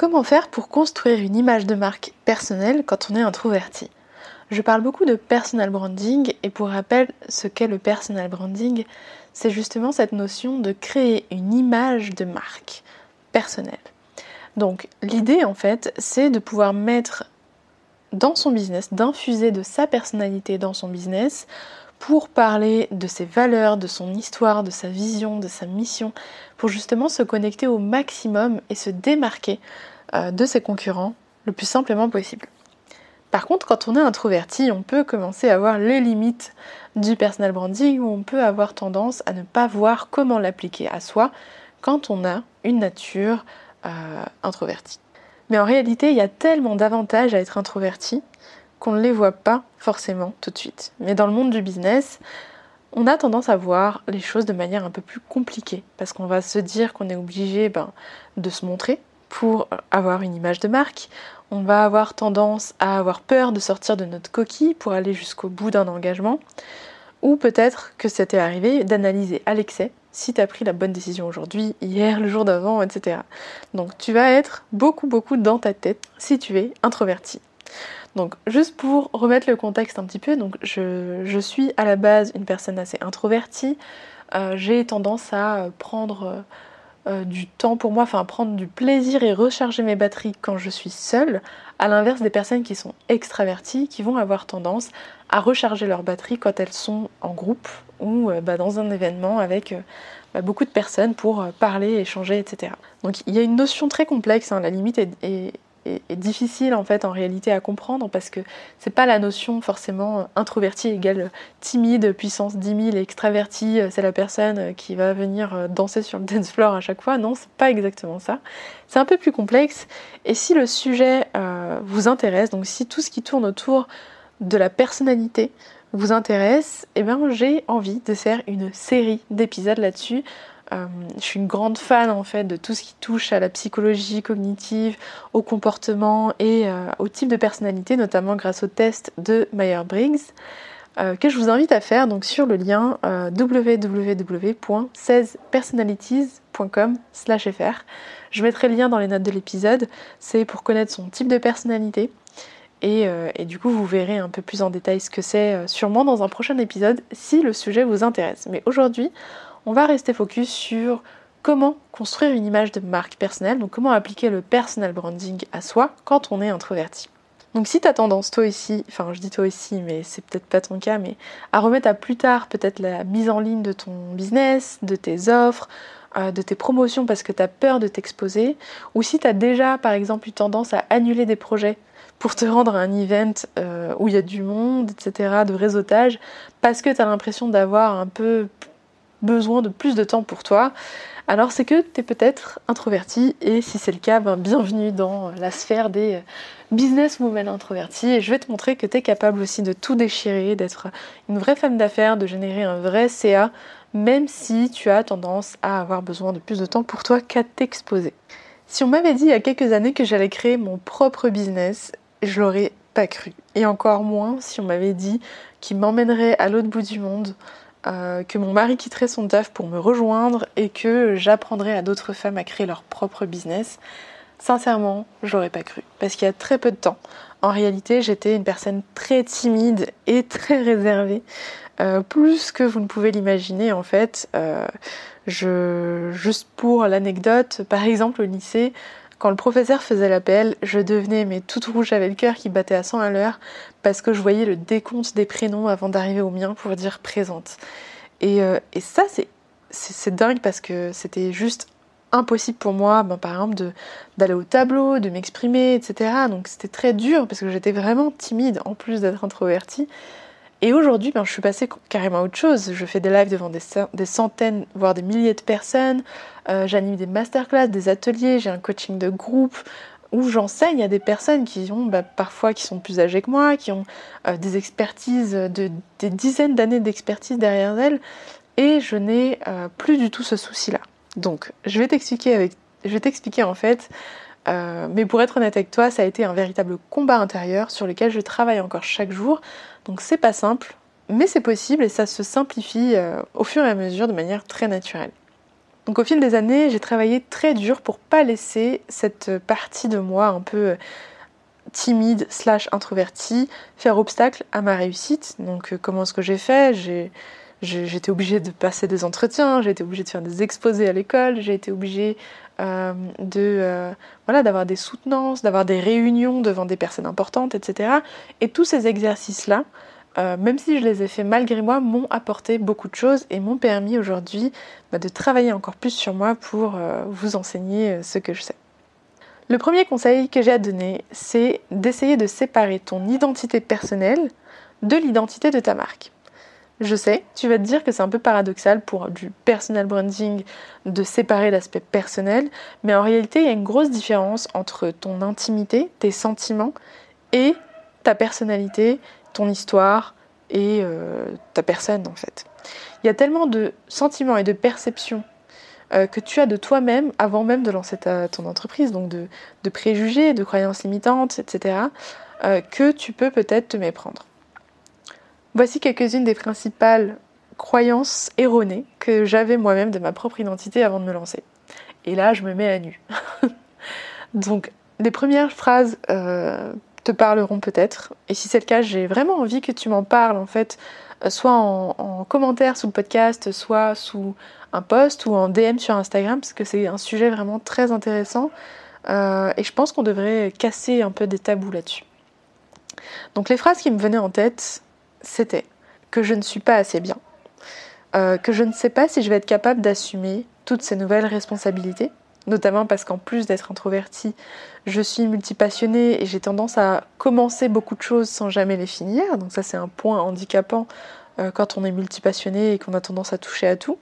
Comment faire pour construire une image de marque personnelle quand on est introverti Je parle beaucoup de personal branding et pour rappel, ce qu'est le personal branding, c'est justement cette notion de créer une image de marque personnelle. Donc l'idée en fait, c'est de pouvoir mettre dans son business, d'infuser de sa personnalité dans son business pour parler de ses valeurs, de son histoire, de sa vision, de sa mission, pour justement se connecter au maximum et se démarquer euh, de ses concurrents le plus simplement possible. Par contre, quand on est introverti, on peut commencer à voir les limites du personal branding ou on peut avoir tendance à ne pas voir comment l'appliquer à soi quand on a une nature euh, introvertie. Mais en réalité, il y a tellement d'avantages à être introverti qu'on ne les voit pas forcément tout de suite. Mais dans le monde du business, on a tendance à voir les choses de manière un peu plus compliquée parce qu'on va se dire qu'on est obligé ben, de se montrer, pour avoir une image de marque. On va avoir tendance à avoir peur de sortir de notre coquille pour aller jusqu'au bout d'un engagement. Ou peut-être que c'était arrivé d'analyser à l'excès si tu as pris la bonne décision aujourd'hui, hier, le jour d'avant, etc. Donc tu vas être beaucoup, beaucoup dans ta tête si tu es introverti. Donc juste pour remettre le contexte un petit peu, donc je, suis à la base une personne assez introvertie. Euh, j'ai tendance à prendre euh, du temps pour moi, enfin prendre du plaisir et recharger mes batteries quand je suis seule, à l'inverse des personnes qui sont extraverties, qui vont avoir tendance à recharger leurs batteries quand elles sont en groupe ou euh, bah, dans un événement avec euh, bah, beaucoup de personnes pour parler, échanger, etc. Donc il y a une notion très complexe, hein. la limite est, difficile en fait en réalité à comprendre parce que c'est pas la notion forcément introverti égale timide, puissance 10 000 et extraverti, c'est la personne qui va venir euh, danser sur le dance floor à chaque fois. Non, c'est pas exactement ça. C'est un peu plus complexe et si le sujet euh, vous intéresse, donc si tout ce qui tourne autour de la personnalité vous intéresse, eh bien j'ai envie de faire une série d'épisodes là-dessus euh, je suis une grande fan en fait de tout ce qui touche à la psychologie cognitive, au comportement et euh, au type de personnalité, notamment grâce au test de Myers-Briggs, euh, que je vous invite à faire donc sur le lien www.16personalities.com/fr. Je mettrai le lien dans les notes de l'épisode. C'est pour connaître son type de personnalité. Et, du coup, vous verrez un peu plus en détail ce que c'est, sûrement dans un prochain épisode, si le sujet vous intéresse. Mais aujourd'hui, on va rester focus sur comment construire une image de marque personnelle, donc comment appliquer le personal branding à soi quand on est introverti. Donc si tu as tendance toi aussi, enfin je dis toi aussi mais c'est peut-être pas ton cas, mais à remettre à plus tard peut-être la mise en ligne de ton business, de tes offres, euh, de tes promotions parce que tu as peur de t'exposer, ou si tu as déjà par exemple eu tendance à annuler des projets pour te rendre à un event euh, où il y a du monde, etc., de réseautage, parce que tu as l'impression d'avoir un peu besoin de plus de temps pour toi, alors c'est que tu es peut-être introverti et si c'est le cas, ben, bienvenue dans la sphère des business women introvertis et je vais te montrer que tu es capable aussi de tout déchirer, d'être une vraie femme d'affaires, de générer un vrai CA, même si tu as tendance à avoir besoin de plus de temps pour toi qu'à t'exposer. Si on m'avait dit il y a quelques années que j'allais créer mon propre business, je l'aurais pas cru. Et encore moins si on m'avait dit qu'il m'emmènerait à l'autre bout du monde, euh, que mon mari quitterait son taf pour me rejoindre et que j'apprendrais à d'autres femmes à créer leur propre business, sincèrement, je l'aurais pas cru. Parce qu'il y a très peu de temps, en réalité, j'étais une personne très timide et très réservée. Euh, plus que vous ne pouvez l'imaginer en fait. Euh, juste pour l'anecdote, par exemple au lycée, Quand le professeur faisait l'appel, je devenais mais toute rouge, j'avais le cœur qui battait à 100 à l'heure parce que je voyais le décompte des prénoms avant d'arriver au mien pour dire présente. Et, euh, et ça, c'est dingue parce que c'était juste impossible pour moi, ben, par exemple, d'aller au tableau, de m'exprimer, etc. Donc c'était très dur parce que j'étais vraiment timide en plus d'être introvertie. Et aujourd'hui, ben, je suis passée carrément à autre chose. Je fais des lives devant des, centaines, voire des milliers de personnes. Euh, j'anime des masterclass, des ateliers, j'ai un coaching de groupe où j'enseigne à des personnes qui ont ben, parfois qui sont plus âgées que moi, qui ont euh, des expertises, de, des dizaines d'années d'expertise derrière elles, et je n'ai euh, plus du tout ce souci-là. Donc, je vais t'expliquer je vais t'expliquer en fait. Euh, mais pour être honnête avec toi, ça a été un véritable combat intérieur sur lequel je travaille encore chaque jour. Donc c'est pas simple, mais c'est possible et ça se simplifie euh, au fur et à mesure de manière très naturelle. Donc au fil des années, j'ai travaillé très dur pour pas laisser cette partie de moi un peu euh, timide slash introvertie faire obstacle à ma réussite. Donc comment est-ce que j'ai fait? J'étais obligée de passer des entretiens, j'ai été obligée de faire des exposés à l'école, j'ai été obligée euh, de euh, voilà d'avoir des soutenances, d'avoir des réunions devant des personnes importantes, etc. Et tous ces exercices-là, euh, même si je les ai faits malgré moi, m'ont apporté beaucoup de choses et m'ont permis aujourd'hui bah, de travailler encore plus sur moi pour vous enseigner ce que je sais. Le premier conseil que j'ai à donner, c'est d'essayer de séparer ton identité personnelle de l'identité de ta marque. Je sais, tu vas te dire que c'est un peu paradoxal pour du personal branding de séparer l'aspect personnel, mais en réalité, il y a une grosse différence entre ton intimité, tes sentiments, et ta personnalité, ton histoire et euh, ta personne en fait. Il y a tellement de sentiments et de perceptions euh, que tu as de toi-même avant même de lancer ton entreprise, donc de, préjugés, de croyances limitantes, etc., euh, que tu peux peut-être te méprendre. Voici quelques-unes des principales croyances erronées que j'avais moi-même de ma propre identité avant de me lancer. Et là, je me mets à nu. Donc, les premières phrases euh, te parleront peut-être. Et si c'est le cas, j'ai vraiment envie que tu m'en parles, en fait, euh, soit en, commentaire sous le podcast, soit sous un post ou en DM sur Instagram, parce que c'est un sujet vraiment très intéressant. Euh, et je pense qu'on devrait casser un peu des tabous là-dessus. Donc les phrases qui me venaient en tête, c'était que je ne suis pas assez bien, euh, que je ne sais pas si je vais être capable d'assumer toutes ces nouvelles responsabilités, notamment parce qu'en plus d'être introvertie, je suis multipassionnée et j'ai tendance à commencer beaucoup de choses sans jamais les finir, donc ça c'est un point handicapant euh, quand on est multipassionné et qu'on a tendance à toucher à tout.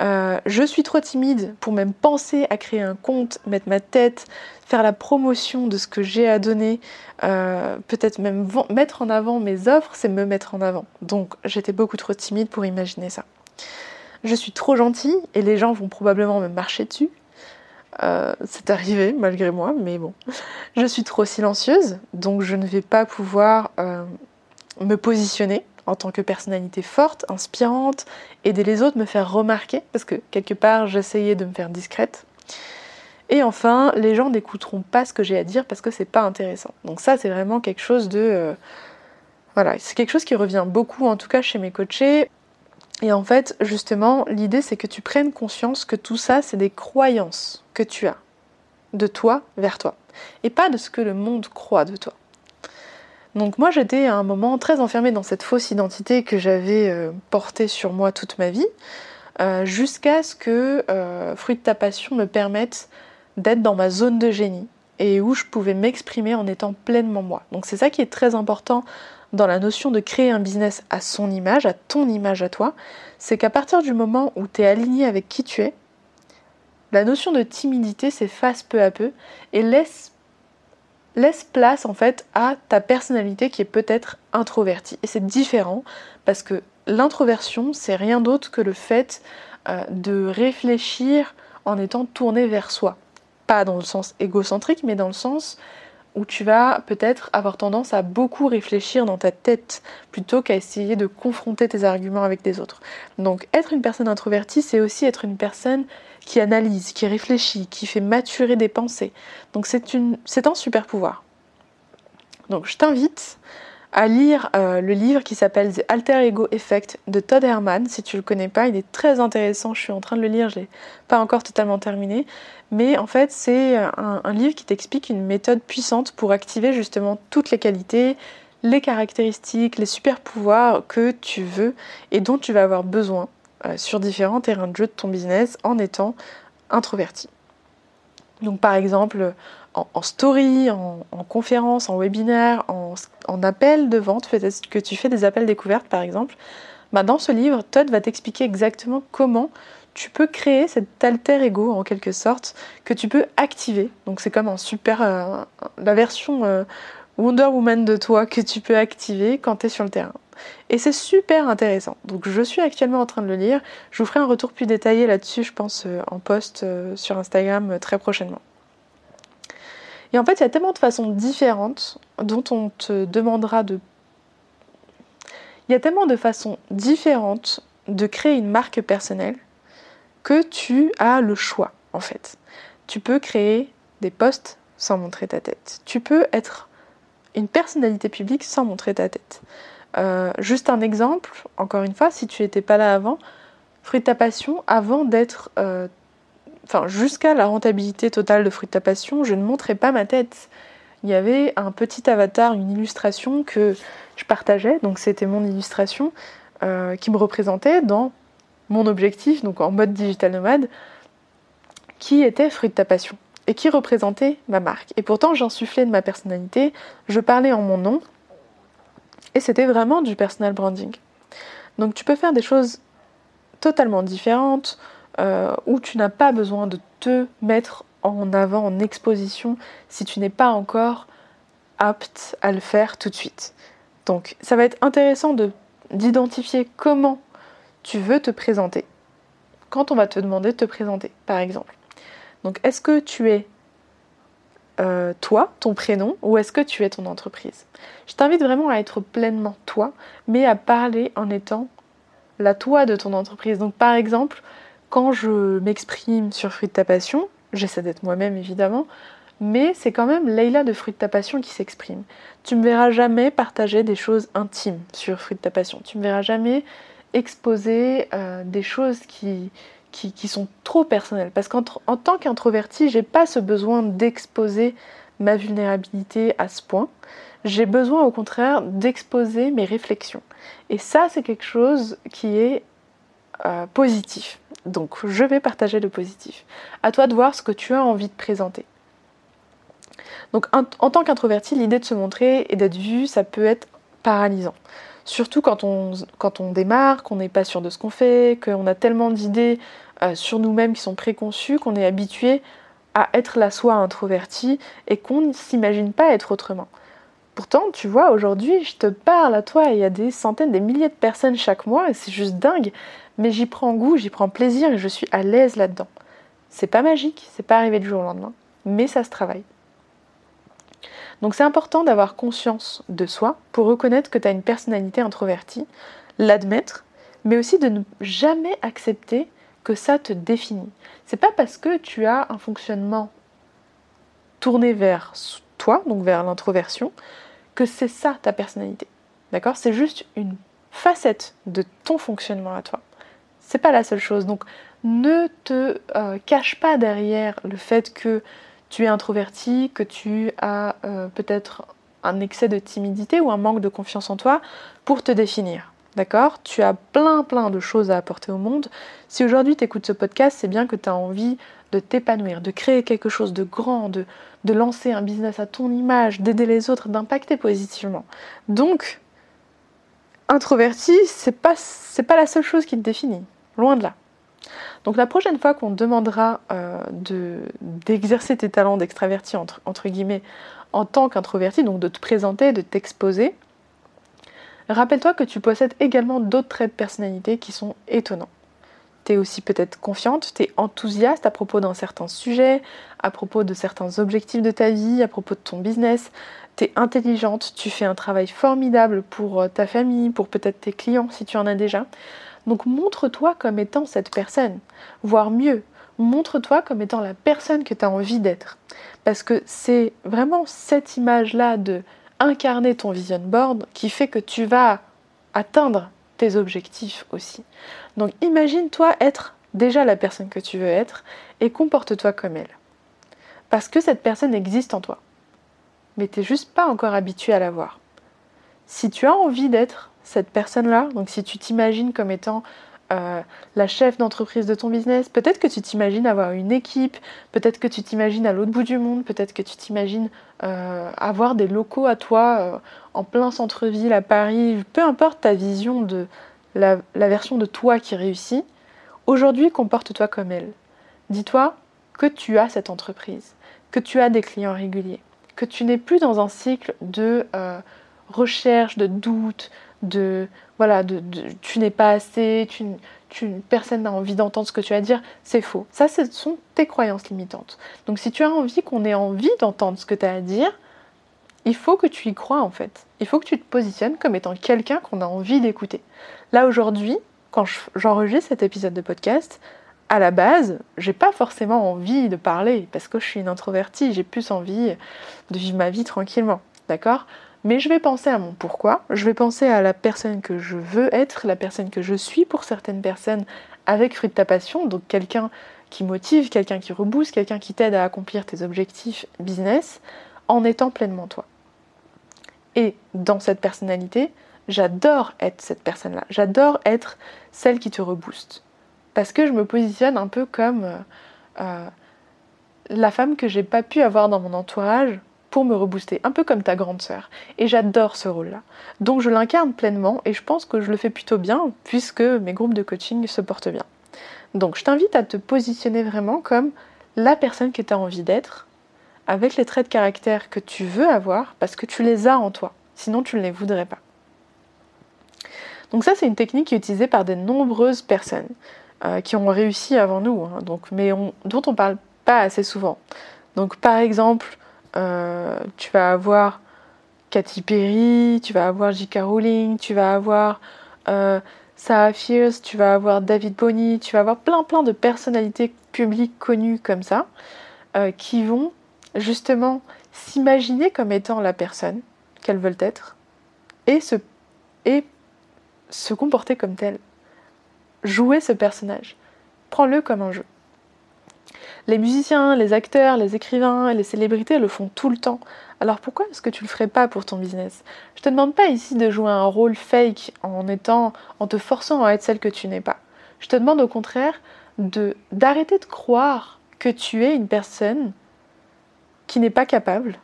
Euh, je suis trop timide pour même penser à créer un compte, mettre ma tête, faire la promotion de ce que j'ai à donner, euh, peut-être même mettre en avant mes offres, c'est me mettre en avant. Donc j'étais beaucoup trop timide pour imaginer ça. Je suis trop gentille et les gens vont probablement me marcher dessus. Euh, c'est arrivé malgré moi, mais bon. Je suis trop silencieuse, donc je ne vais pas pouvoir me positionner en tant que personnalité forte, inspirante, aider les autres, me faire remarquer, parce que quelque part j'essayais de me faire discrète. Et enfin, les gens n'écouteront pas ce que j'ai à dire parce que c'est pas intéressant. Donc ça, c'est vraiment quelque chose de... Euh, voilà, c'est quelque chose qui revient beaucoup, en tout cas chez mes coachés. Et en fait, justement, l'idée, c'est que tu prennes conscience que tout ça, c'est des croyances que tu as de toi vers toi. Et pas de ce que le monde croit de toi. Donc moi j'étais à un moment très enfermée dans cette fausse identité que j'avais euh, portée sur moi toute ma vie, euh, jusqu'à ce que euh, Fruit de ta passion me permette d'être dans ma zone de génie et où je pouvais m'exprimer en étant pleinement moi. Donc c'est ça qui est très important dans la notion de créer un business à son image, à ton image à toi, c'est qu'à partir du moment où tu es aligné avec qui tu es, la notion de timidité s'efface peu à peu et laisse laisse place en fait à ta personnalité qui est peut-être introvertie. Et c'est différent parce que l'introversion, c'est rien d'autre que le fait euh, de réfléchir en étant tourné vers soi. Pas dans le sens égocentrique, mais dans le sens où tu vas peut-être avoir tendance à beaucoup réfléchir dans ta tête plutôt qu'à essayer de confronter tes arguments avec des autres. Donc être une personne introvertie, c'est aussi être une personne qui analyse, qui réfléchit, qui fait maturer des pensées. Donc c'est un super pouvoir. Donc je t'invite à lire euh, le livre qui s'appelle The Alter Ego Effect de Todd Herman. Si tu le connais pas, il est très intéressant. Je suis en train de le lire, je l'ai pas encore totalement terminé. Mais en fait, c'est un, un, livre qui t'explique une méthode puissante pour activer justement toutes les qualités, les caractéristiques, les super pouvoirs que tu veux et dont tu vas avoir besoin euh, sur différents terrains de jeu de ton business en étant introverti. Donc par exemple en, story, en, conférence, en webinaire, en, appel de vente, peut-être que tu fais des appels découvertes par exemple, bah dans ce livre, Todd va t'expliquer exactement comment tu peux créer cet alter ego en quelque sorte que tu peux activer. Donc c'est comme euh, la version euh, Wonder Woman de toi que tu peux activer quand tu es sur le terrain. Et c'est super intéressant. Donc je suis actuellement en train de le lire. Je vous ferai un retour plus détaillé là-dessus, je pense, euh, en post sur Instagram très prochainement. Et en fait, il y a tellement de façons différentes dont on te demandera de... Il y a tellement de façons différentes de créer une marque personnelle que tu as le choix, en fait. Tu peux créer des posts sans montrer ta tête. Tu peux être une personnalité publique sans montrer ta tête. Euh, juste un exemple, encore une fois, si tu n'étais pas là avant, Fruit de ta passion, avant d'être. Euh, jusqu'à la rentabilité totale de Fruit de ta passion, je ne montrais pas ma tête. Il y avait un petit avatar, une illustration que je partageais, donc c'était mon illustration, euh, qui me représentait dans mon objectif, donc en mode digital nomade, qui était Fruit de ta passion et qui représentait ma marque. Et pourtant, j'insufflais de ma personnalité, je parlais en mon nom, et c'était vraiment du personal branding. Donc tu peux faire des choses totalement différentes euh, où tu n'as pas besoin de te mettre en avant, en exposition, si tu n'es pas encore apte à le faire tout de suite. Donc ça va être intéressant d'identifier comment tu veux te présenter quand on va te demander de te présenter, par exemple. Donc est-ce que tu es euh, toi, ton prénom, ou est-ce que tu es ton entreprise? Je t'invite vraiment à être pleinement toi, mais à parler en étant la toi de ton entreprise. Donc par exemple, quand je m'exprime sur Fruit de ta passion, j'essaie d'être moi-même évidemment, mais c'est quand même Leïla de Fruit de ta passion qui s'exprime. Tu me verras jamais partager des choses intimes sur Fruit de ta passion. Tu me verras jamais exposer euh, des choses qui, qui, sont trop personnelles. Parce qu'en tant qu'introverti, j'ai pas ce besoin d'exposer ma vulnérabilité à ce point. J'ai besoin au contraire d'exposer mes réflexions. Et ça, c'est quelque chose qui est euh, positif. Donc, je vais partager le positif. À toi de voir ce que tu as envie de présenter. Donc, en tant qu'introverti, l'idée de se montrer et d'être vu, ça peut être paralysant. Surtout quand on, quand on démarre, qu'on n'est pas sûr de ce qu'on fait, qu'on a tellement d'idées euh, sur nous-mêmes qui sont préconçues, qu'on est habitué à être la soi introvertie et qu'on ne s'imagine pas être autrement. Pourtant, tu vois, aujourd'hui, je te parle à toi, il y a des centaines, des milliers de personnes chaque mois, et c'est juste dingue, mais j'y prends goût, j'y prends plaisir et je suis à l'aise là-dedans. C'est pas magique, c'est pas arrivé du jour au lendemain, mais ça se travaille. Donc c'est important d'avoir conscience de soi pour reconnaître que tu as une personnalité introvertie, l'admettre, mais aussi de ne jamais accepter que ça te définit. C'est pas parce que tu as un fonctionnement tourné vers toi, donc vers l'introversion, que c'est ça ta personnalité. D'accord? C'est juste une facette de ton fonctionnement à toi. C'est pas la seule chose. Donc ne te euh, cache pas derrière le fait que tu es introverti, que tu as euh, peut-être un excès de timidité ou un manque de confiance en toi pour te définir. D'accord? Tu as plein plein de choses à apporter au monde. Si aujourd'hui tu écoutes ce podcast, c'est bien que tu as envie de t'épanouir, de créer quelque chose de grand, de, lancer un business à ton image, d'aider les autres, d'impacter positivement. Donc, introverti, c'est pas, c'est pas la seule chose qui te définit. Loin de là. Donc la prochaine fois qu'on demandera euh, d'exercer tes talents d'extraverti entre, entre, guillemets en tant qu'introverti, donc de te présenter, de t'exposer, rappelle-toi que tu possèdes également d'autres traits de personnalité qui sont étonnants. Tu es aussi peut-être confiante, tu es enthousiaste à propos d'un certain sujet, à propos de certains objectifs de ta vie, à propos de ton business, tu es intelligente, tu fais un travail formidable pour euh, ta famille, pour peut-être tes clients si tu en as déjà. Donc montre-toi comme étant cette personne, voire mieux, montre-toi comme étant la personne que tu as envie d'être. Parce que c'est vraiment cette image-là de incarner ton vision board qui fait que tu vas atteindre tes objectifs aussi. Donc imagine-toi être déjà la personne que tu veux être et comporte-toi comme elle. Parce que cette personne existe en toi. Mais tu n'es juste pas encore habitué à la voir. Si tu as envie d'être cette personne-là, donc si tu t'imagines comme étant euh, la chef d'entreprise de ton business, peut-être que tu t'imagines avoir une équipe, peut-être que tu t'imagines à l'autre bout du monde, peut-être que tu t'imagines euh, avoir des locaux à toi euh, en plein centre-ville à Paris, peu importe ta vision de la, la version de toi qui réussit, aujourd'hui comporte-toi comme elle. Dis-toi que tu as cette entreprise, que tu as des clients réguliers, que tu n'es plus dans un cycle de recherche, de doute, de voilà, tu n'es pas assez, tu, personne n'a envie d'entendre ce que tu as à dire, c'est faux. Ça, ce sont tes croyances limitantes. Donc si tu as envie qu'on ait envie d'entendre ce que tu as à dire, il faut que tu y crois en fait. Il faut que tu te positionnes comme étant quelqu'un qu'on a envie d'écouter. Là aujourd'hui, quand j'enregistre cet épisode de podcast, à la base, j'ai pas forcément envie de parler parce que je suis une introvertie, j'ai plus envie de vivre ma vie tranquillement. D'accord? Mais je vais penser à mon pourquoi, je vais penser à la personne que je veux être, la personne que je suis pour certaines personnes avec fruit de ta passion, donc quelqu'un qui motive, quelqu'un qui rebooste, quelqu'un qui t'aide à accomplir tes objectifs business en étant pleinement toi. Et dans cette personnalité, j'adore être cette personne-là. J'adore être celle qui te rebooste. Parce que je me positionne un peu comme euh, euh, la femme que j'ai pas pu avoir dans mon entourage pour me rebooster, un peu comme ta grande sœur. Et j'adore ce rôle-là. Donc je l'incarne pleinement et je pense que je le fais plutôt bien puisque mes groupes de coaching se portent bien. Donc je t'invite à te positionner vraiment comme la personne que tu as envie d'être, avec les traits de caractère que tu veux avoir parce que tu les as en toi. Sinon tu ne les voudrais pas. Donc ça c'est une technique qui est utilisée par de nombreuses personnes euh, qui ont réussi avant nous, hein. donc, mais dont on parle pas assez souvent. Donc par exemple, euh, tu vas avoir Katy Perry, tu vas avoir J.K. Rowling, tu vas avoir euh, Sarah Fierce, tu vas avoir David Bowie, tu vas avoir plein plein de personnalités publiques connues comme ça, euh, qui vont justement s'imaginer comme étant la personne qu'elles veulent être et se, et se comporter comme telle. Jouer ce personnage. Prends-le comme un jeu. Les musiciens, les acteurs, les écrivains les célébrités le font tout le temps. Alors pourquoi est-ce que tu le ferais pas pour ton business? Je te demande pas ici de jouer un rôle fake en étant en te forçant à être celle que tu n'es pas. Je te demande au contraire de d'arrêter de croire que tu es une personne qui n'est pas capable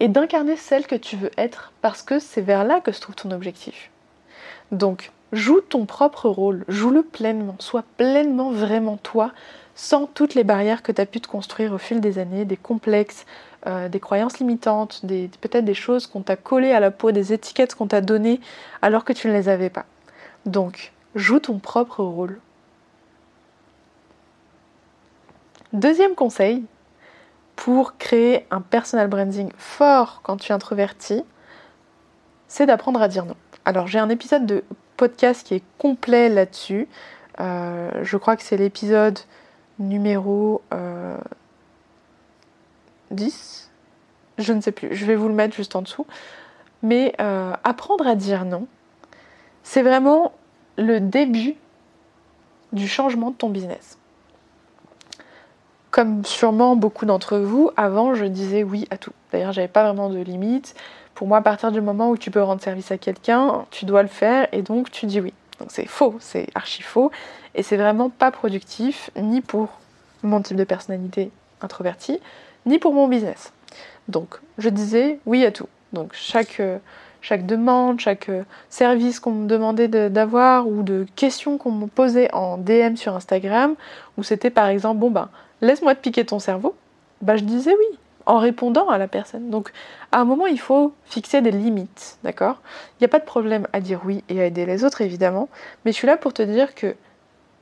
et d'incarner celle que tu veux être parce que c'est vers là que se trouve ton objectif. Donc, joue ton propre rôle, joue-le pleinement, sois pleinement vraiment toi, sans toutes les barrières que tu as pu te construire au fil des années, des complexes, euh, des croyances limitantes, peut-être des choses qu'on t'a collées à la peau, des étiquettes qu'on t'a données alors que tu ne les avais pas. Donc, joue ton propre rôle. Deuxième conseil, pour créer un personal branding fort quand tu es introverti, c'est d'apprendre à dire non. Alors j'ai un épisode de podcast qui est complet là-dessus. Euh, je crois que c'est l'épisode numéro 10. Euh, je ne sais plus, je vais vous le mettre juste en dessous. Mais euh, apprendre à dire non, c'est vraiment le début du changement de ton business. Comme sûrement beaucoup d'entre vous, avant je disais oui à tout. D'ailleurs, j'avais pas vraiment de limite. Pour moi, à partir du moment où tu peux rendre service à quelqu'un, tu dois le faire et donc tu dis oui. Donc c'est faux, c'est archi faux et c'est vraiment pas productif ni pour mon type de personnalité introvertie, ni pour mon business. Donc je disais oui à tout. Donc chaque, chaque demande, chaque service qu'on me demandait d'avoir ou de questions qu'on me posait en DM sur Instagram, où c'était par exemple bon ben laisse-moi te piquer ton cerveau, bah je disais oui en répondant à la personne. Donc à un moment, il faut fixer des limites, d'accord? Il n'y a pas de problème à dire oui et à aider les autres, évidemment, mais je suis là pour te dire que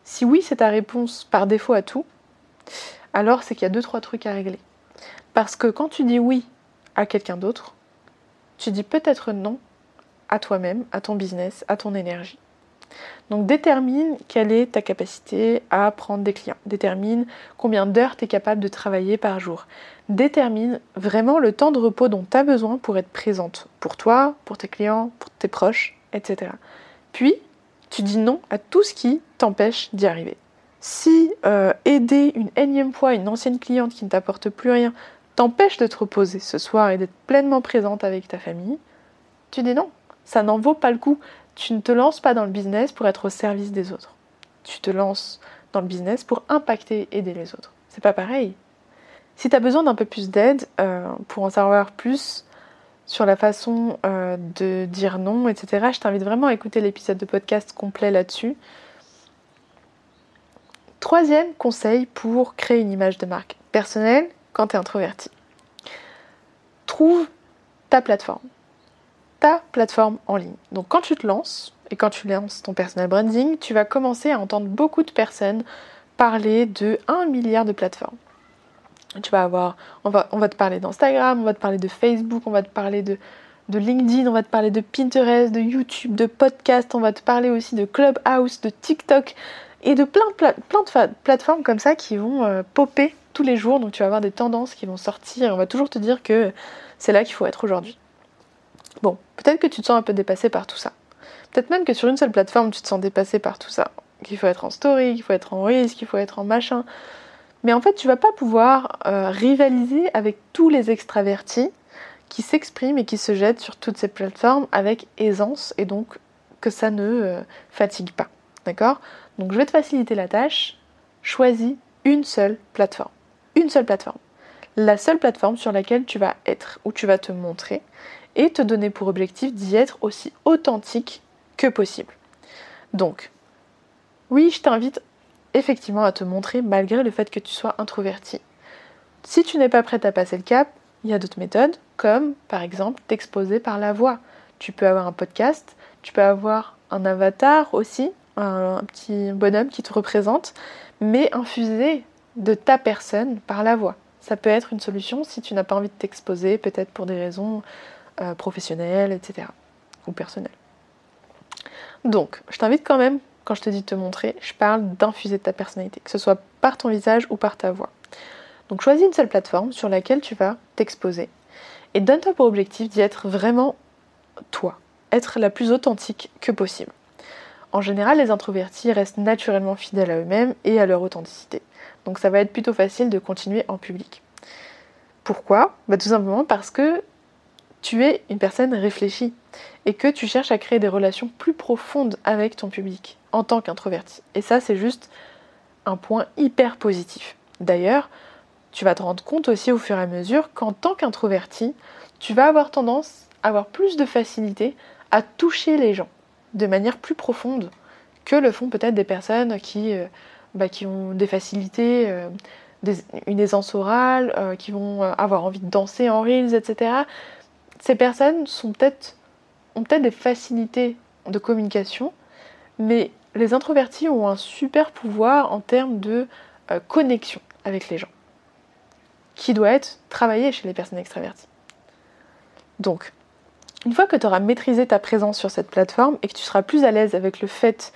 si oui, c'est ta réponse par défaut à tout, alors c'est qu'il y a deux, trois trucs à régler. Parce que quand tu dis oui à quelqu'un d'autre, tu dis peut-être non à toi-même, à ton business, à ton énergie. Donc détermine quelle est ta capacité à prendre des clients. Détermine combien d'heures tu es capable de travailler par jour. Détermine vraiment le temps de repos dont tu as besoin pour être présente pour toi, pour tes clients, pour tes proches, etc. Puis, tu dis non à tout ce qui t'empêche d'y arriver. Si euh, aider une énième fois une ancienne cliente qui ne t'apporte plus rien t'empêche de te reposer ce soir et d'être pleinement présente avec ta famille, tu dis non. Ça n'en vaut pas le coup. Tu ne te lances pas dans le business pour être au service des autres. Tu te lances dans le business pour impacter et aider les autres. C'est pas pareil. Si tu as besoin d'un peu plus d'aide euh, pour en savoir plus sur la façon euh, de dire non, etc., je t'invite vraiment à écouter l'épisode de podcast complet là-dessus. Troisième conseil pour créer une image de marque personnelle quand tu es introverti. Trouve ta plateforme ta plateforme en ligne. Donc quand tu te lances et quand tu lances ton personal branding, tu vas commencer à entendre beaucoup de personnes parler de 1 milliard de plateformes. Tu vas avoir, on va, on va te parler d'Instagram, on va te parler de Facebook, on va te parler de, de LinkedIn, on va te parler de Pinterest, de YouTube, de podcast, on va te parler aussi de Clubhouse, de TikTok et de plein, plein, de plateformes comme ça qui vont euh, popper tous les jours. Donc tu vas avoir des tendances qui vont sortir. On va toujours te dire que c'est là qu'il faut être aujourd'hui. Bon, peut-être que tu te sens un peu dépassé par tout ça. Peut-être même que sur une seule plateforme, tu te sens dépassé par tout ça. Qu'il faut être en story, qu'il faut être en risque, qu'il faut être en machin. Mais en fait, tu vas pas pouvoir euh, rivaliser avec tous les extravertis qui s'expriment et qui se jettent sur toutes ces plateformes avec aisance et donc que ça ne euh, fatigue pas. D'accord? Donc je vais te faciliter la tâche. Choisis une seule plateforme. Une seule plateforme. La seule plateforme sur laquelle tu vas être, ou tu vas te montrer et te donner pour objectif d'y être aussi authentique que possible. Donc, oui, je t'invite effectivement à te montrer malgré le fait que tu sois introverti. Si tu n'es pas prête à passer le cap, il y a d'autres méthodes, comme par exemple t'exposer par la voix. Tu peux avoir un podcast, tu peux avoir un avatar aussi, un, petit bonhomme qui te représente, mais infusé de ta personne par la voix. Ça peut être une solution si tu n'as pas envie de t'exposer, peut-être pour des raisons euh, professionnel, etc. Ou personnel. Donc, je t'invite quand même, quand je te dis de te montrer, je parle d'infuser ta personnalité, que ce soit par ton visage ou par ta voix. Donc choisis une seule plateforme sur laquelle tu vas t'exposer et donne-toi pour objectif d'y être vraiment toi, être la plus authentique que possible. En général, les introvertis restent naturellement fidèles à eux-mêmes et à leur authenticité. Donc ça va être plutôt facile de continuer en public. Pourquoi? Bah, Tout simplement parce que tu es une personne réfléchie et que tu cherches à créer des relations plus profondes avec ton public en tant qu'introverti. Et ça, c'est juste un point hyper positif. D'ailleurs, tu vas te rendre compte aussi au fur et à mesure qu'en tant qu'introverti, tu vas avoir tendance à avoir plus de facilité à toucher les gens de manière plus profonde que le font peut-être des personnes qui, euh, bah, ont des facilités, euh, une aisance orale, euh, qui vont avoir envie de danser en reels, etc ces personnes ont peut-être des facilités de communication, mais les introvertis ont un super pouvoir en termes de euh, connexion avec les gens, qui doit être travaillé chez les personnes extraverties. Donc, une fois que tu auras maîtrisé ta présence sur cette plateforme et que tu seras plus à l'aise avec le fait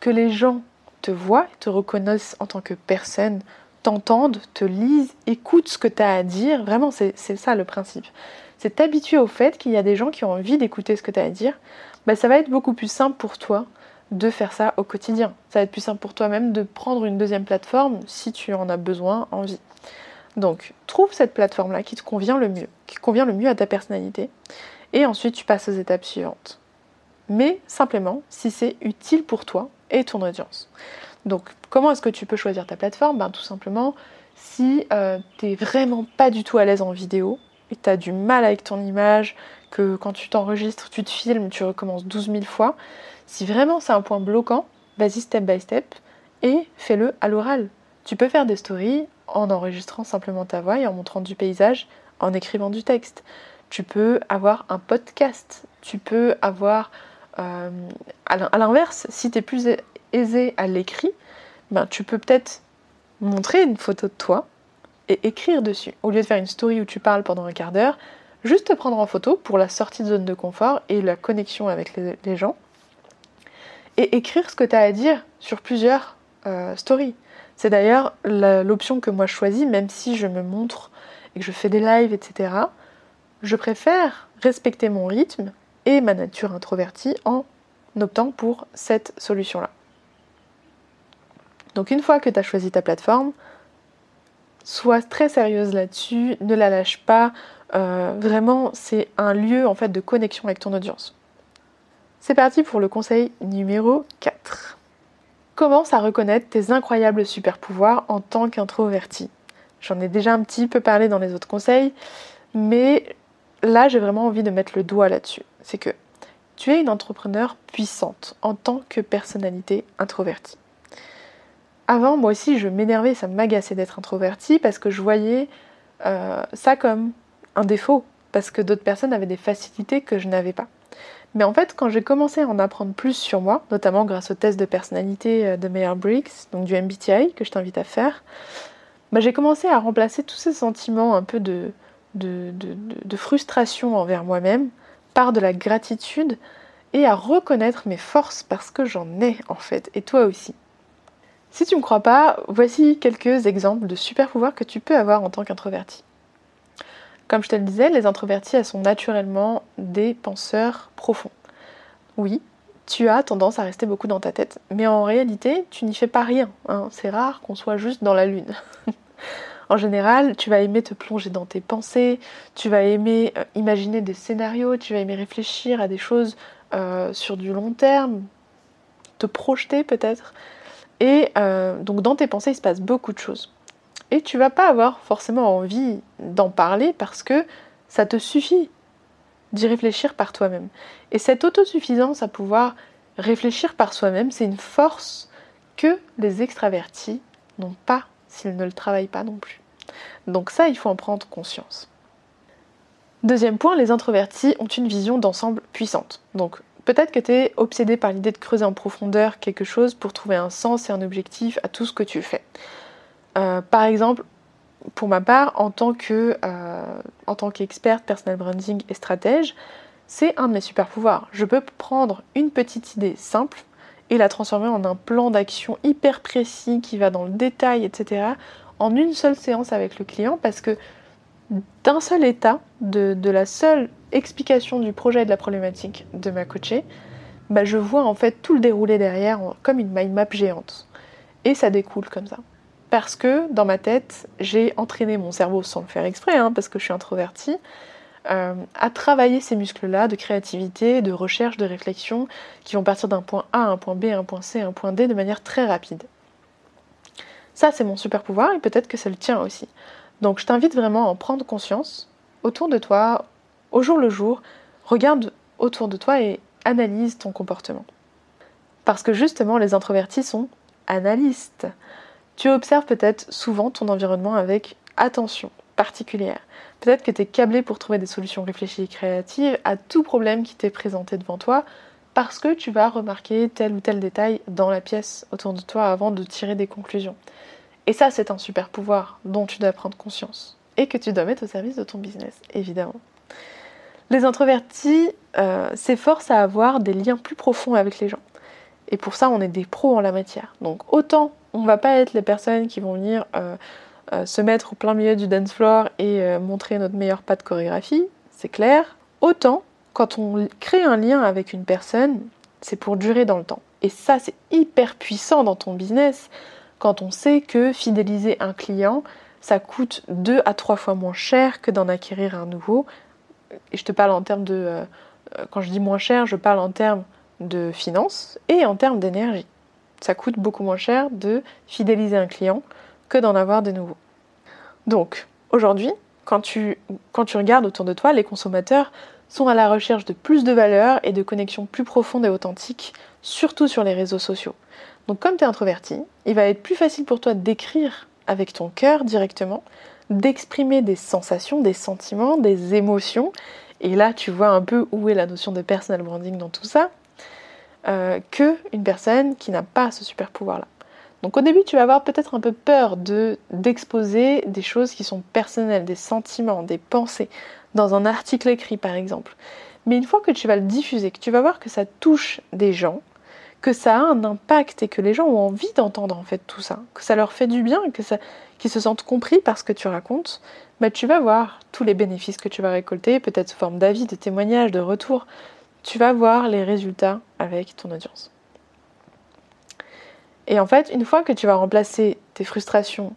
que les gens te voient, te reconnaissent en tant que personne, t'entendent, te lisent, écoutent ce que tu as à dire, vraiment c'est ça le principe c'est t'habituer au fait qu'il y a des gens qui ont envie d'écouter ce que tu as à dire, bah, ça va être beaucoup plus simple pour toi de faire ça au quotidien. Ça va être plus simple pour toi même de prendre une deuxième plateforme si tu en as besoin, envie. Donc, trouve cette plateforme-là qui te convient le mieux, qui convient le mieux à ta personnalité, et ensuite tu passes aux étapes suivantes. Mais simplement si c'est utile pour toi et ton audience. Donc, comment est-ce que tu peux choisir ta plateforme? Ben, Tout simplement, si euh, tu n'es vraiment pas du tout à l'aise en vidéo, et tu as du mal avec ton image, que quand tu t'enregistres, tu te filmes, tu recommences 12 000 fois, si vraiment c'est un point bloquant, vas-y step by step et fais-le à l'oral. Tu peux faire des stories en enregistrant simplement ta voix et en montrant du paysage, en écrivant du texte. Tu peux avoir un podcast. Tu peux avoir, euh, à l'inverse, si tu es plus aisé à l'écrit, ben, tu peux peut-être montrer une photo de toi et écrire dessus. Au lieu de faire une story où tu parles pendant un quart d'heure, juste te prendre en photo pour la sortie de zone de confort et la connexion avec les, gens. et écrire ce que tu as à dire sur plusieurs euh, stories. C'est d'ailleurs l'option que moi je choisis, même si je me montre et que je fais des lives, etc. Je préfère respecter mon rythme et ma nature introvertie en optant pour cette solution-là. Donc une fois que tu as choisi ta plateforme, sois très sérieuse là-dessus, ne la lâche pas. Euh, vraiment, c'est un lieu en fait de connexion avec ton audience. C'est parti pour le conseil numéro 4. Commence à reconnaître tes incroyables super pouvoirs en tant qu'introverti? J'en ai déjà un petit peu parlé dans les autres conseils, mais là j'ai vraiment envie de mettre le doigt là-dessus. C'est que tu es une entrepreneur puissante en tant que personnalité introvertie. Avant, moi aussi, je m'énervais, ça m'agaçait d'être introvertie parce que je voyais euh, ça comme un défaut, parce que d'autres personnes avaient des facilités que je n'avais pas. Mais en fait, quand j'ai commencé à en apprendre plus sur moi, notamment grâce au test de personnalité euh, de Meyer Briggs, donc du MBTI que je t'invite à faire, bah, j'ai commencé à remplacer tous ces sentiments un peu de, frustration envers moi-même par de la gratitude et à reconnaître mes forces parce que j'en ai en fait, et toi aussi. Si tu ne me crois pas, voici quelques exemples de super pouvoirs que tu peux avoir en tant qu'introverti. Comme je te le disais, les introvertis, elles sont naturellement des penseurs profonds. Oui, tu as tendance à rester beaucoup dans ta tête, mais en réalité, tu n'y fais pas rien. Hein. C'est rare qu'on soit juste dans la lune. en général, tu vas aimer te plonger dans tes pensées, tu vas aimer euh, imaginer des scénarios, tu vas aimer réfléchir à des choses euh, sur du long terme, te projeter peut-être. Et euh, donc dans tes pensées, il se passe beaucoup de choses et tu vas pas avoir forcément envie d'en parler parce que ça te suffit d'y réfléchir par toi-même. Et cette autosuffisance à pouvoir réfléchir par soi-même, c'est une force que les extravertis n'ont pas s'ils ne le travaillent pas non plus. Donc ça, il faut en prendre conscience. Deuxième point, les introvertis ont une vision d'ensemble puissante. Donc peut-être que tu es obsédé par l'idée de creuser en profondeur quelque chose pour trouver un sens et un objectif à tout ce que tu fais. Euh, par exemple, pour ma part, en tant euh, en qu'experte personal branding et stratège, c'est un de mes super pouvoirs. Je peux prendre une petite idée simple et la transformer en un plan d'action hyper précis qui va dans le détail, etc. en une seule séance avec le client parce que d'un seul état, de, la seule explication du projet et de la problématique de ma coachée, bah, je vois en fait tout le déroulé derrière comme une mind map géante. Et ça découle comme ça parce que dans ma tête, j'ai entraîné mon cerveau sans le faire exprès, hein, parce que je suis introvertie, euh, à travailler ces muscles-là de créativité, de recherche, de réflexion, qui vont partir d'un point A à un point B, un point C, un point D de manière très rapide. Ça, c'est mon super pouvoir et peut-être que c'est le tien aussi. Donc je t'invite vraiment à en prendre conscience autour de toi, au jour le jour. Regarde autour de toi et analyse ton comportement. Parce que justement, les introvertis sont analystes. Tu observes peut-être souvent ton environnement avec attention particulière. Peut-être que tu es câblé pour trouver des solutions réfléchies et créatives à tout problème qui t'est présenté devant toi parce que tu vas remarquer tel ou tel détail dans la pièce autour de toi avant de tirer des conclusions. Et ça, c'est un super pouvoir dont tu dois prendre conscience et que tu dois mettre au service de ton business, évidemment. Les introvertis euh, s'efforcent à avoir des liens plus profonds avec les gens. Et pour ça, on est des pros en la matière. Donc autant on va pas être les personnes qui vont venir euh, euh, se mettre au plein milieu du dance floor et montrer notre meilleur pas de chorégraphie, c'est clair. Autant, quand on crée un lien avec une personne, c'est pour durer dans le temps. Et ça, c'est hyper puissant dans ton business quand on sait que fidéliser un client, ça coûte deux à trois fois moins cher que d'en acquérir un nouveau. Et je te parle en termes de... quand je dis moins cher, je parle en termes de finances et en termes d'énergie ça coûte beaucoup moins cher de fidéliser un client que d'en avoir de nouveaux. Donc, aujourd'hui, quand tu, quand tu regardes autour de toi, les consommateurs sont à la recherche de plus de valeur et de connexions plus profondes et authentiques, surtout sur les réseaux sociaux. Donc comme tu es introverti, il va être plus facile pour toi d'écrire avec ton cœur directement, d'exprimer des sensations, des sentiments, des émotions. Et là, tu vois un peu où est la notion de personal branding dans tout ça euh, que une personne qui n'a pas ce super pouvoir-là. Donc au début, tu vas avoir peut-être un peu peur de d'exposer des choses qui sont personnelles, des sentiments, des pensées, dans un article écrit par exemple. Mais une fois que tu vas le diffuser, que tu vas voir que ça touche des gens, que ça a un impact et que les gens ont envie d'entendre en fait tout ça, que ça leur fait du bien, que ça, qu'ils se sentent compris par ce que tu racontes, bah, tu vas voir tous les bénéfices que tu vas récolter, peut-être sous forme d'avis, de témoignages, de retours. Tu vas voir les résultats avec ton audience. Et en fait, une fois que tu vas remplacer tes frustrations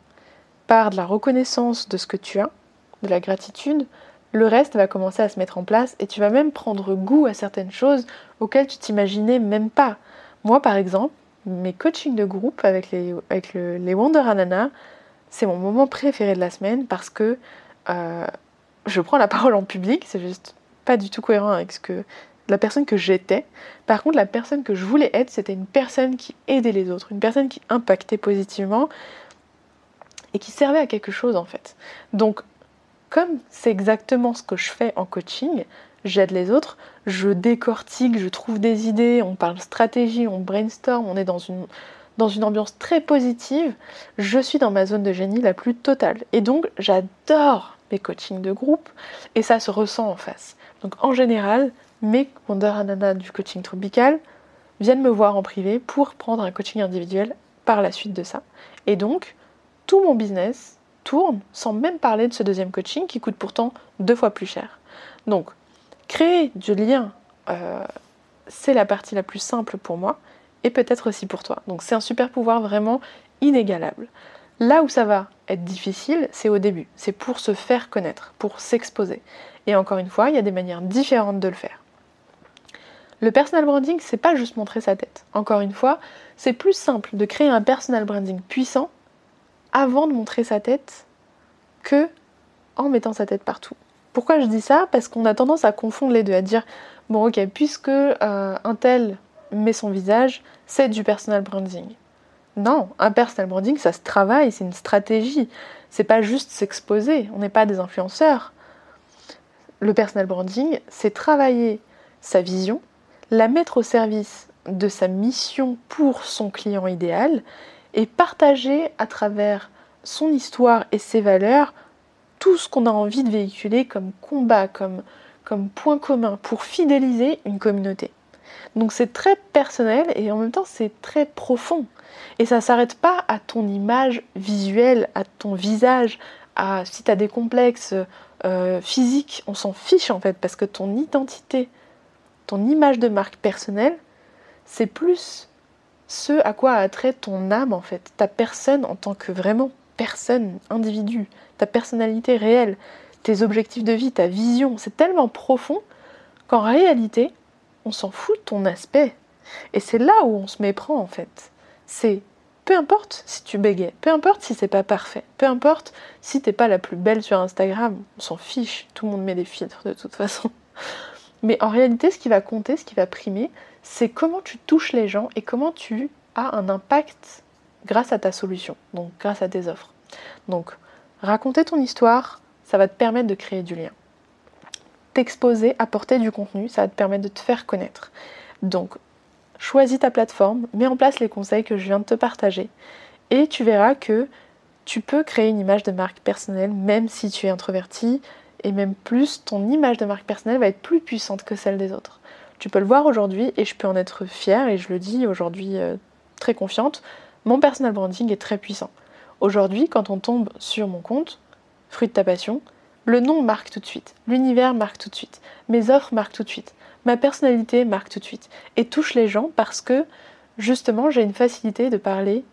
par de la reconnaissance de ce que tu as, de la gratitude, le reste va commencer à se mettre en place et tu vas même prendre goût à certaines choses auxquelles tu t'imaginais même pas. Moi, par exemple, mes coachings de groupe avec les, avec Wonder Anana, c'est mon moment préféré de la semaine parce que euh, je prends la parole en public, c'est juste pas du tout cohérent avec ce que la personne que j'étais. Par contre, la personne que je voulais être, c'était une personne qui aidait les autres, une personne qui impactait positivement et qui servait à quelque chose en fait. Donc, comme c'est exactement ce que je fais en coaching, j'aide les autres, je décortique, je trouve des idées, on parle stratégie, on brainstorm, on est dans une, ambiance très positive, je suis dans ma zone de génie la plus totale. Et donc j'adore mes coachings de groupe et ça se ressent en face. Donc en général, mes Wonder Anana du coaching tropical viennent me voir en privé pour prendre un coaching individuel par la suite de ça. Et donc, tout mon business tourne sans même parler de ce deuxième coaching qui coûte pourtant deux fois plus cher. Donc, créer du lien, euh, c'est la partie la plus simple pour moi et peut-être aussi pour toi. Donc c'est un super pouvoir vraiment inégalable. Là où ça va être difficile, c'est au début. C'est pour se faire connaître, pour s'exposer. Et encore une fois, il y a des manières différentes de le faire. Le personal branding, c'est pas juste montrer sa tête. Encore une fois, c'est plus simple de créer un personal branding puissant avant de montrer sa tête que en mettant sa tête partout. Pourquoi je dis ça? Parce qu'on a tendance à confondre les deux, à dire bon ok, puisque euh, un tel met son visage, c'est du personal branding. Non, un personal branding, ça se travaille, c'est une stratégie. C'est pas juste s'exposer, on n'est pas des influenceurs. Le personal branding, c'est travailler sa vision, la mettre au service de sa mission pour son client idéal et partager à travers son histoire et ses valeurs tout ce qu'on a envie de véhiculer comme combat, comme, comme point commun pour fidéliser une communauté. Donc c'est très personnel et en même temps c'est très profond. Et ça s'arrête pas à ton image visuelle, à ton visage, à si tu as des complexes euh, physiques, on s'en fiche en fait, parce que ton identité, ton image de marque personnelle, c'est plus ce à quoi a trait ton âme en fait, ta personne en tant que vraiment personne, individu, ta personnalité réelle, tes objectifs de vie, ta vision, c'est tellement profond qu'en réalité, on s'en fout de ton aspect. Et c'est là où on se méprend en fait. C'est peu importe si tu bégayes, peu importe si c'est pas parfait, peu importe si t'es pas la plus belle sur Instagram, on s'en fiche, tout le monde met des filtres de toute façon. Mais en réalité, ce qui va compter, ce qui va primer, c'est comment tu touches les gens et comment tu as un impact grâce à ta solution, donc grâce à tes offres. Donc, raconter ton histoire, ça va te permettre de créer du lien t'exposer, apporter du contenu, ça va te permettre de te faire connaître. Donc, choisis ta plateforme, mets en place les conseils que je viens de te partager et tu verras que tu peux créer une image de marque personnelle même si tu es introverti et même plus, ton image de marque personnelle va être plus puissante que celle des autres. Tu peux le voir aujourd'hui et je peux en être fière et je le dis aujourd'hui euh, très confiante, mon personal branding est très puissant. Aujourd'hui, quand on tombe sur mon compte, fruit de ta passion, le nom marque tout de suite, l'univers marque tout de suite, mes offres marquent tout de suite, ma personnalité marque tout de suite et touche les gens parce que justement j'ai une facilité de parler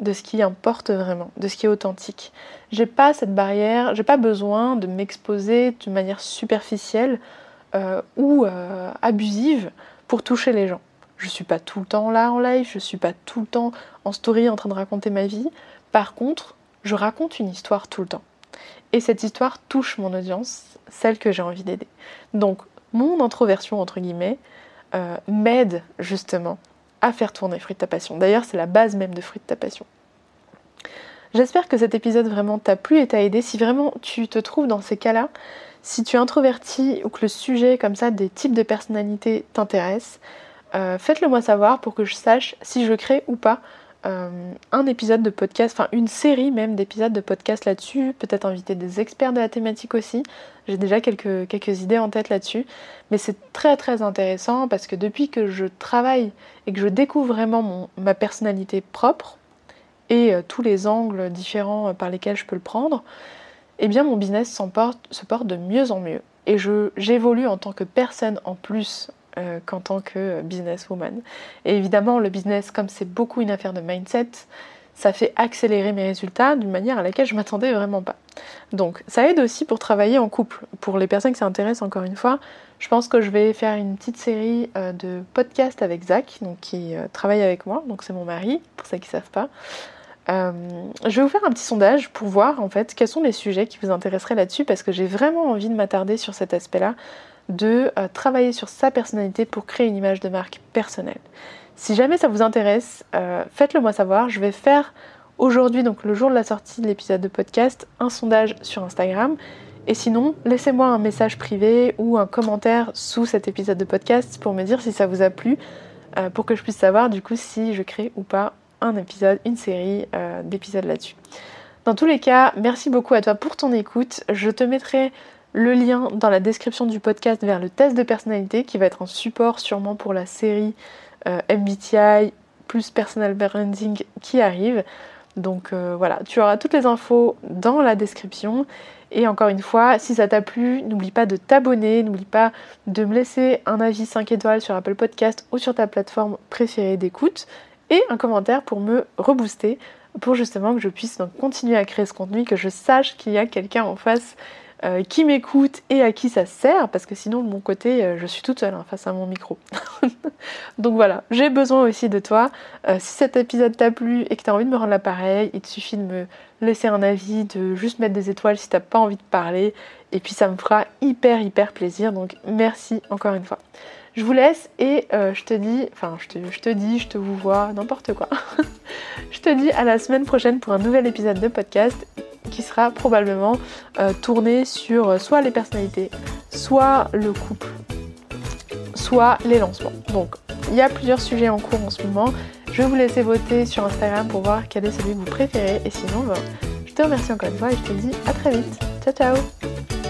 de ce qui importe vraiment, de ce qui est authentique. J'ai pas cette barrière, j'ai pas besoin de m'exposer de manière superficielle euh, ou euh, abusive pour toucher les gens. Je suis pas tout le temps là en live, je suis pas tout le temps en story en train de raconter ma vie. Par contre, je raconte une histoire tout le temps. Et cette histoire touche mon audience, celle que j'ai envie d'aider. Donc mon introversion, entre guillemets, euh, m'aide justement à faire tourner Fruit de ta passion. D'ailleurs, c'est la base même de Fruit de ta passion. J'espère que cet épisode vraiment t'a plu et t'a aidé. Si vraiment tu te trouves dans ces cas-là, si tu es introverti ou que le sujet comme ça des types de personnalités t'intéresse, euh, faites-le moi savoir pour que je sache si je crée ou pas euh, un épisode de podcast, enfin une série même d'épisodes de podcast là-dessus, peut-être inviter des experts de la thématique aussi. J'ai déjà quelques, quelques idées en tête là-dessus, mais c'est très très intéressant parce que depuis que je travaille et que je découvre vraiment mon, ma personnalité propre et euh, tous les angles différents euh, par lesquels je peux le prendre, eh bien mon business se porte de mieux en mieux. Et j'évolue en tant que personne en plus euh, qu'en tant que businesswoman. Et évidemment, le business, comme c'est beaucoup une affaire de mindset, ça fait accélérer mes résultats d'une manière à laquelle je m'attendais vraiment pas. Donc ça aide aussi pour travailler en couple. Pour les personnes qui s'intéressent encore une fois, je pense que je vais faire une petite série euh, de podcasts avec Zach, donc qui euh, travaille avec moi, donc c'est mon mari, pour ceux qui ne savent pas. je vais vous faire un petit sondage pour voir en fait quels sont les sujets qui vous intéresseraient là-dessus parce que j'ai vraiment envie de m'attarder sur cet aspect-là de euh, travailler sur sa personnalité pour créer une image de marque personnelle. Si jamais ça vous intéresse, euh, faites-le moi savoir. Je vais faire aujourd'hui, donc le jour de la sortie de l'épisode de podcast, un sondage sur Instagram. Et sinon, laissez-moi un message privé ou un commentaire sous cet épisode de podcast pour me dire si ça vous a plu, euh, pour que je puisse savoir du coup si je crée ou pas un épisode, une série d'épisodes là-dessus. Dans tous les cas, merci beaucoup à toi pour ton écoute. Je te mettrai le lien dans la description du podcast vers le test de personnalité qui va être un support sûrement pour la série euh, MBTI plus personal branding qui arrive. Donc euh, voilà, tu auras toutes les infos dans la description. Et encore une fois, si ça t'a plu, n'oublie pas de t'abonner, n'oublie pas de me laisser un avis 5 étoiles sur Apple Podcast ou sur ta plateforme préférée d'écoute et un commentaire pour me rebooster pour justement que je puisse donc continuer à créer ce contenu, que je sache qu'il y a quelqu'un en face euh, qui m'écoute et à qui ça sert, parce que sinon de mon côté, euh, je suis toute seule hein, face à mon micro. Donc voilà, j'ai besoin aussi de toi. Euh, si cet épisode t'a plu et que tu as envie de me rendre l'appareil, il te suffit de me laisser un avis, de juste mettre des étoiles si t'as pas envie de parler, et puis ça me fera hyper hyper plaisir. Donc merci encore une fois. Je vous laisse et je te dis, enfin je te, je te dis, je te vous vois, n'importe quoi. je te dis à la semaine prochaine pour un nouvel épisode de podcast qui sera probablement euh, tourné sur euh, soit les personnalités, soit le couple, soit les lancements. Donc il y a plusieurs sujets en cours en ce moment. Je vais vous laisser voter sur Instagram pour voir quel est celui que vous préférez. Et sinon, ben, je te remercie encore une fois et je te dis à très vite. Ciao ciao